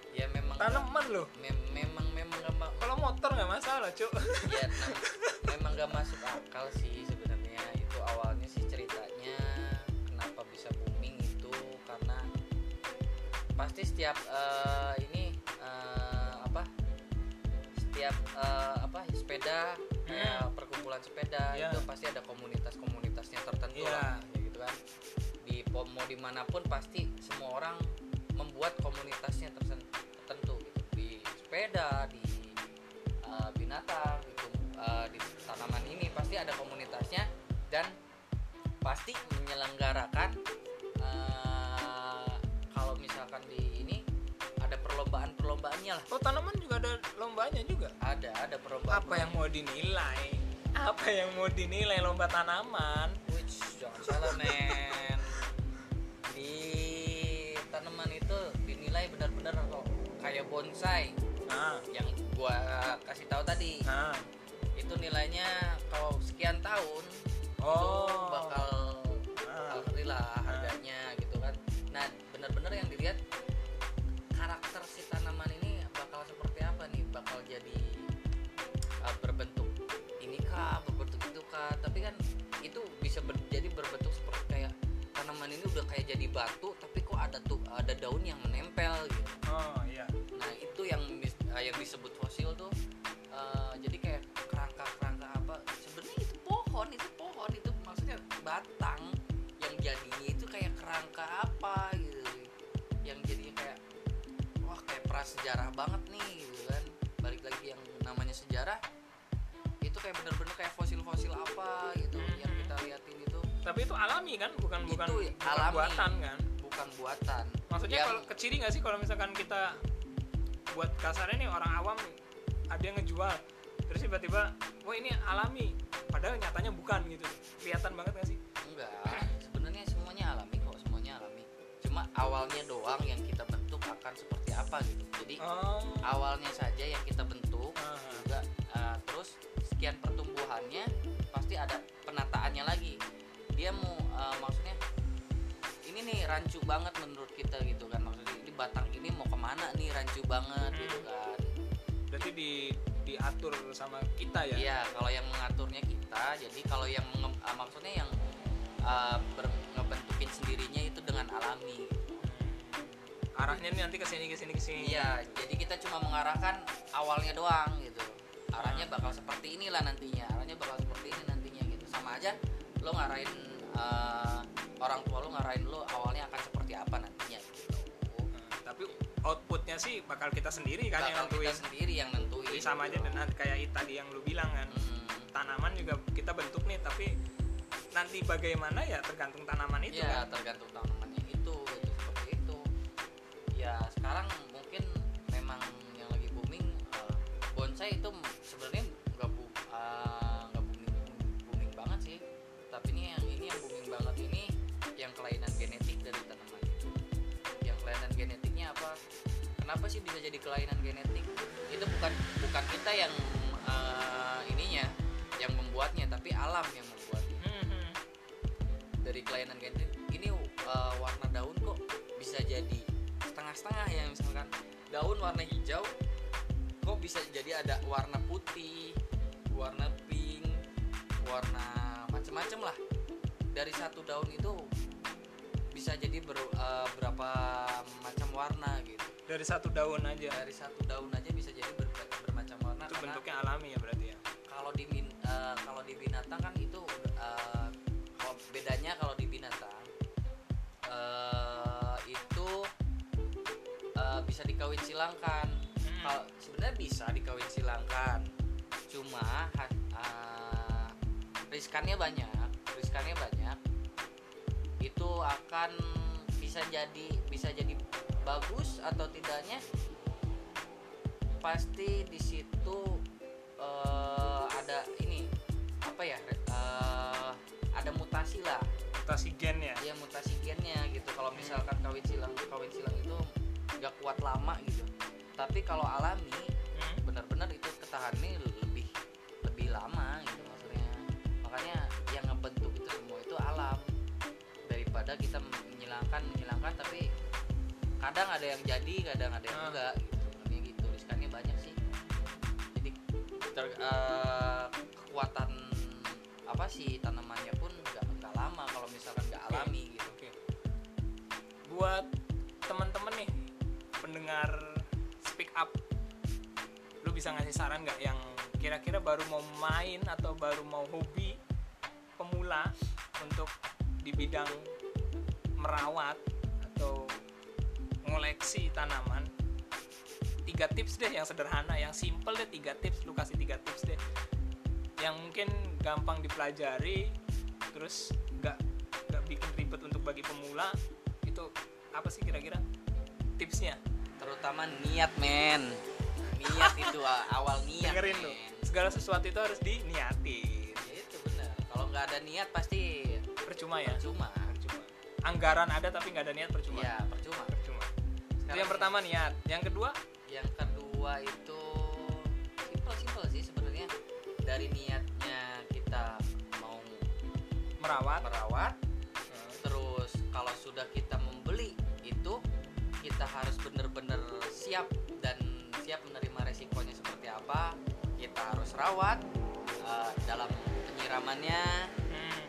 Ya memang tanaman loh. Mem- memang memang gak ma- kalau motor nggak masalah cuk. Ya memang gak masuk akal sih sebenarnya. Itu awalnya sih ceritanya kenapa bisa booming itu karena pasti setiap eh, ini eh, apa? Setiap eh, apa? Sepeda kayak perkumpulan sepeda Iya. itu pasti ada komunitas-komunitasnya tertentu Iya. lah. ya kan. Di mau di mana pun pasti semua orang membuat komunitasnya tertentu gitu. Di sepeda di uh, binatang gitu uh, di tanaman ini pasti ada komunitasnya dan pasti menyelenggarakan uh, kalau misalkan di ini ada perlombaan perlombaannya lah. Oh tanaman juga ada lombanya juga? Ada ada perlombaan. Apa yang mau dinilai? Apa yang mau dinilai lomba tanaman jangan salah men. Di tanaman itu dinilai benar-benar kok kayak bonsai. Nah yang gua kasih tahu tadi. Nah itu nilainya kalau sekian tahun itu oh. bakal Ah. alhamdulillah harganya itu bisa ber- jadi berbentuk seperti kayak tanaman ini udah kayak jadi batu tapi kok ada tuh ada daun yang menempel gitu. Oh iya. Nah itu yang eh, yang disebut fosil tuh eh, jadi kayak kerangka-kerangka apa sebenarnya itu pohon itu pohon itu maksudnya batang yang jadinya itu kayak kerangka apa gitu. Yang jadinya kayak wah kayak prasejarah banget nih gitu kan. Balik lagi yang namanya sejarah itu kayak bener-bener kayak fosil-fosil apa gitu Itu tapi itu alami kan bukan bukan, Itu bukan alami. buatan kan bukan buatan maksudnya Yang- kalau keciri nggak sih kalau misalkan kita buat kasarnya nih orang awam ada yang ngejual terus tiba-tiba wah ini alami padahal nyatanya bukan gitu kelihatan banget nggak sih Enggak, sebenarnya semuanya alami kok, semuanya alami. Cuma awalnya doang yang kita bentuk akan seperti apa gitu. Jadi oh awalnya saja yang kita bentuk Ah. juga uh, terus sekian pertumbuhannya pasti ada penataannya lagi. Dia mau uh, maksudnya ini nih rancu banget menurut kita gitu kan maksudnya ini batang ini mau ke mana nih rancu banget gitu Hmm. kan. berarti di diatur sama kita ya Iya, kalau yang mengaturnya kita, jadi kalau yang menge- ah, maksudnya yang ah, ber- ngebentukin sendirinya itu dengan alami. arahnya nih nanti ke sini ke sini ke sini Iya, jadi kita cuma mengarahkan awalnya doang gitu. Arahnya Hmm. bakal seperti inilah nantinya, arahnya bakal seperti ini gitu. Sama aja lo ngarahin ah, orang tua lo ngarahin lo awalnya akan seperti apa nantinya gitu. Nah, tapi outputnya sih bakal kita sendiri kan yang Bakal kita nentuin sendiri yang nentuin. jadi sama aja gitu. dengan kayak tadi yang lu bilang kan Hmm. tanaman juga kita bentuk nih tapi nanti bagaimana ya tergantung tanaman itu ya kan tergantung tanamannya itu itu seperti itu ya sekarang mungkin memang yang lagi booming eh, bonsai itu sebenarnya nggak bu eh, banget ini yang kelainan genetik dari tanaman. Itu yang kelainan genetiknya apa? Kenapa sih bisa jadi kelainan genetik? Itu bukan bukan kita yang eh, ininya yang membuatnya tapi alam yang membuatnya. Mhm. dari kelainan genetik ini eh, warna daun kok bisa jadi setengah-setengah ya misalkan. Daun warna hijau kok bisa jadi ada warna putih warna pink warna macem-macem lah dari satu daun itu bisa jadi ber- eh, berapa macam warna gitu. Dari satu daun aja. Dari satu daun aja bisa jadi ber- bermacam warna itu karena bentuknya alami ya berarti ya? kalau di eh, kalau di binatang kan itu kalau bedanya kalau di binatang eh, itu eh, bisa dikawin silangkan. Hmm. kalau sebenarnya bisa dikawin silangkan cuma eh, riskannya banyak riskannya banyak itu akan bisa jadi bisa jadi bagus atau tidaknya pasti di situ eh, ada ini apa ya eh, ada mutasi lah. Mutasi gen ya? Ya mutasi gennya gitu. Kalau misalkan kawin silang kawin silang itu nggak kuat lama gitu. Tapi kalau alami Hmm. benar-benar itu ketahannya lebih lebih lama gitu maksudnya. Makanya daripada kita menyilangkan menyilangkan tapi kadang ada yang jadi kadang ada yang Ah. enggak gitu sebenarnya gitu riskannya banyak sih jadi ter- eh, kekuatan apa sih tanamannya pun nggak nggak lama kalau misalkan nggak alami gitu Oke. Buat teman-teman nih pendengar speak up, lu bisa ngasih saran nggak yang kira-kira baru mau main atau baru mau hobi pemula untuk di bidang merawat atau ngoleksi tanaman? Tiga tips deh yang sederhana, yang simple deh tiga tips. Lu kasih tiga tips deh yang mungkin gampang dipelajari terus nggak nggak bikin ribet untuk bagi pemula itu apa sih kira-kira tipsnya terutama niat men niat itu awal niat dengerin men. tuh segala sesuatu itu harus diniatin itu benar kalau nggak ada niat pasti percuma ya percuma anggaran ada tapi nggak ada niat percuma. Ya percuma. Percuma. Itu yang pertama niat. Yang kedua? Yang kedua itu simple simple sih sebenarnya. Dari niatnya kita mau merawat. merawat Hmm. terus kalau sudah kita membeli itu kita harus benar-benar siap dan siap menerima resikonya seperti apa kita harus rawat eh, dalam penyiramannya. Hmm.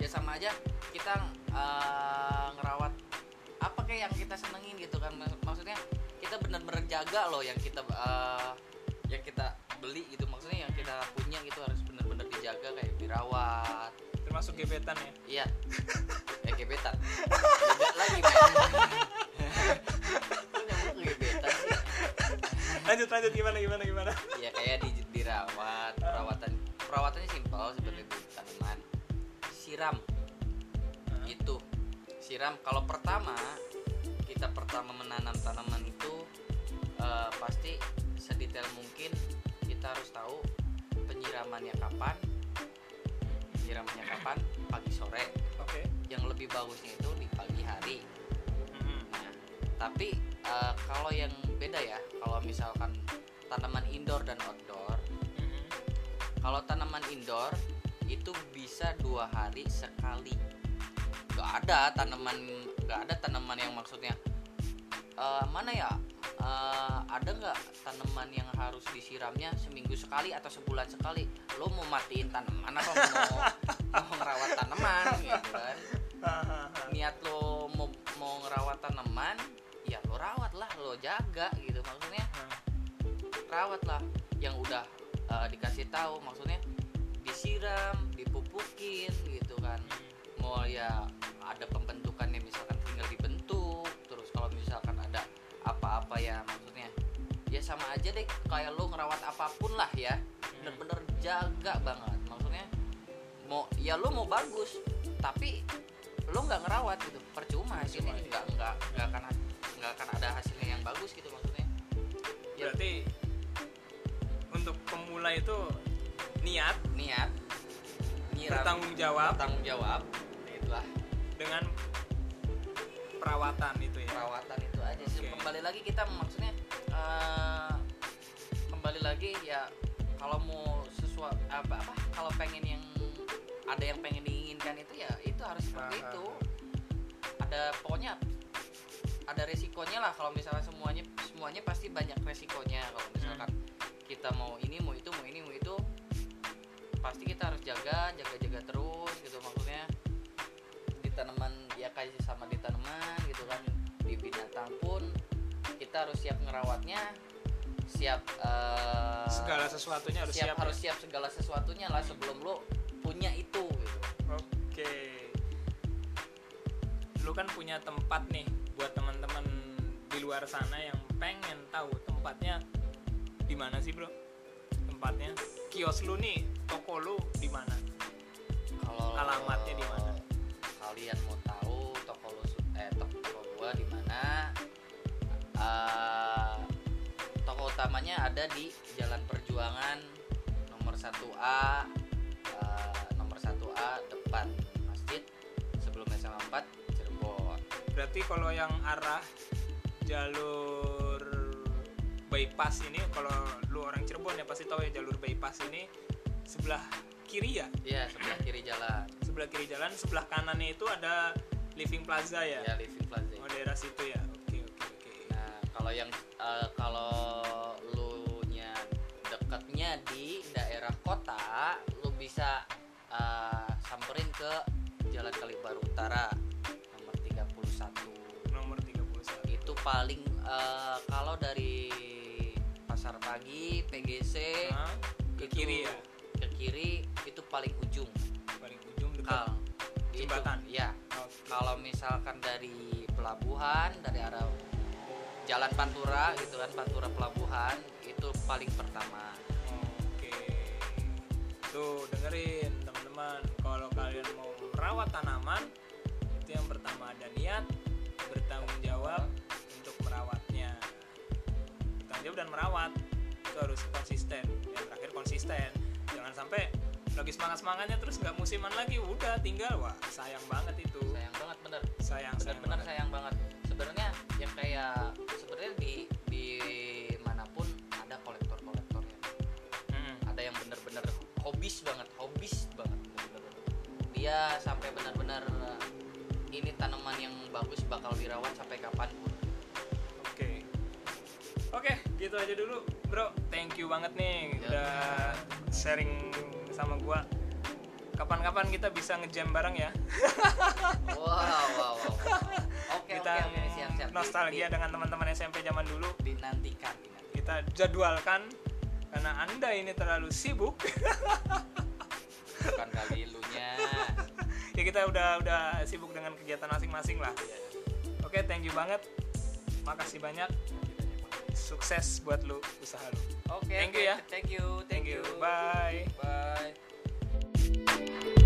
ya sama aja kita eh, ngerawat apa kayak yang kita senengin gitu kan. Mak- maksudnya kita benar-benar jaga loh yang kita eh, yang kita beli gitu. Maksudnya yang kita punya gitu harus benar-benar dijaga kayak dirawat. Termasuk gebetan ya? Iya. Ya gebetan. Beda lagi men gebetan sih? Lanjut lanjut. Gimana gimana gimana? Ya kayak di, dirawat. Perawatan perawatannya simpel seperti itu. Tanaman siram itu siram kalau pertama kita pertama menanam tanaman itu eh, pasti sedetail mungkin kita harus tahu penyiramannya kapan penyiramannya kapan pagi sore. Oke. Yang lebih bagusnya itu di pagi hari. Hmm. nah tapi eh, kalau yang beda ya kalau misalkan tanaman indoor dan outdoor. Hmm. kalau tanaman indoor itu bisa dua hari sekali nggak ada tanaman nggak ada tanaman yang maksudnya eh, mana ya Eh, ada nggak tanaman yang harus disiramnya seminggu sekali atau sebulan sekali? Lo mau matiin tanaman apa mau mau ngerawat tanaman gitu kan? Niat lo mau mau ngerawat tanaman ya lo rawat lah lo jaga gitu. Maksudnya rawat lah yang udah eh, dikasih tahu. Maksudnya disiram dipupukin gitu kan. Mau ya ada pembentukannya misalkan tinggal dibentuk terus kalau misalkan ada apa-apa ya maksudnya ya sama aja deh kayak lo ngerawat apa pun lah ya bener-bener jaga banget maksudnya mau ya lo mau bagus tapi lo nggak ngerawat gitu percuma hasilnya nggak nggak nggak akan nggak akan ada hasilnya yang bagus gitu maksudnya. Ya. berarti untuk pemula itu niat niat nyiram, bertanggung jawab. bertanggung jawab itulah dengan perawatan itu ya? Perawatan itu aja sih. Kembali lagi kita maksudnya eh, kembali lagi ya kalau mau sesuatu apa apa kalau pengen yang ada yang pengen diinginkan itu ya itu harus seperti Ah, itu ada pokoknya ada resikonya lah kalau misalnya semuanya semuanya pasti banyak resikonya. Kalau misalkan kita mau ini mau itu mau ini mau itu pasti kita harus jaga jaga jaga terus gitu maksudnya ya kayak sama di tanaman gitu kan di binatang pun kita harus siap ngerawatnya siap eh, segala sesuatunya harus siap, siap, ya? harus siap segala sesuatunya lah sebelum lo punya itu gitu Oke. Lu kan punya tempat nih buat teman-teman di luar sana yang pengen tahu tempatnya di mana sih, Bro? Tempatnya kios lu nih, toko lu di mana? kalau Alamatnya di mana? kalian mau toko lo su- eh toko, gua di mana? Eh, toko utamanya ada di Jalan Perjuangan nomor 1A eh, nomor 1A depan masjid sebelum SMA 4 Cirebon. Berarti kalau yang arah jalur bypass ini kalau lu orang Cirebon ya pasti tahu ya jalur bypass ini sebelah kiri ya? Iya sebelah kiri jalan. Sebelah kiri jalan sebelah kanannya itu ada living plaza ya, ya Living Plaza oh daerah situ ya oke oke oke Nah, kalau yang eh, kalau lu nya dekatnya di daerah kota, lu bisa eh, samperin ke Jalan Kalibaru Utara nomor 31. nomor 31 Itu paling eh, kalau dari Pasar Pagi, PGC Hah? ke itu- kiri ya Ke kiri itu paling ujung. paling ujung dekat Jembatan? ya. Kalau misalkan dari pelabuhan dari arah Jalan Pantura gitu kan, Pantura Pelabuhan itu paling pertama. Oke. Tuh dengerin teman-teman, kalau kalian mau merawat tanaman, itu yang pertama ada niat, bertanggung jawab untuk merawatnya. Bertanggung jawab dan merawat itu harus konsisten. Yang terakhir konsisten. Jangan sampai lagi semangat semangatnya terus nggak musiman lagi, udah tinggal wah sayang banget itu. Sayang banget bener. Sayang, sayang Bener-bener banget. sayang banget. Sebenarnya yang kayak sebenarnya di di mana pun ada kolektor-kolektor ya. Mm-mm. Ada yang bener-bener hobis banget, hobis banget bener-bener. Dia sampai bener-bener ini tanaman yang bagus bakal dirawat sampai kapan pun. Oke. Oke, gitu aja dulu, Bro. Thank you banget nih Ya. udah sharing sama gua. Kapan-kapan kita bisa ngejam bareng ya. Wow, wow, wow. Oke, kita oke, oke, siap, siap. Nostalgia di- dengan teman-teman SMP zaman dulu. dinantikan, dinantikan. Kita jadwalkan karena Anda ini terlalu sibuk. Bukan kali lunya. ya kita udah udah sibuk dengan kegiatan masing-masing lah. Iya. Oke, thank you banget. Makasih banyak sukses buat lu usaha lu. Oke okay, thank you ya. thank you thank, thank you. you. Bye. Bye.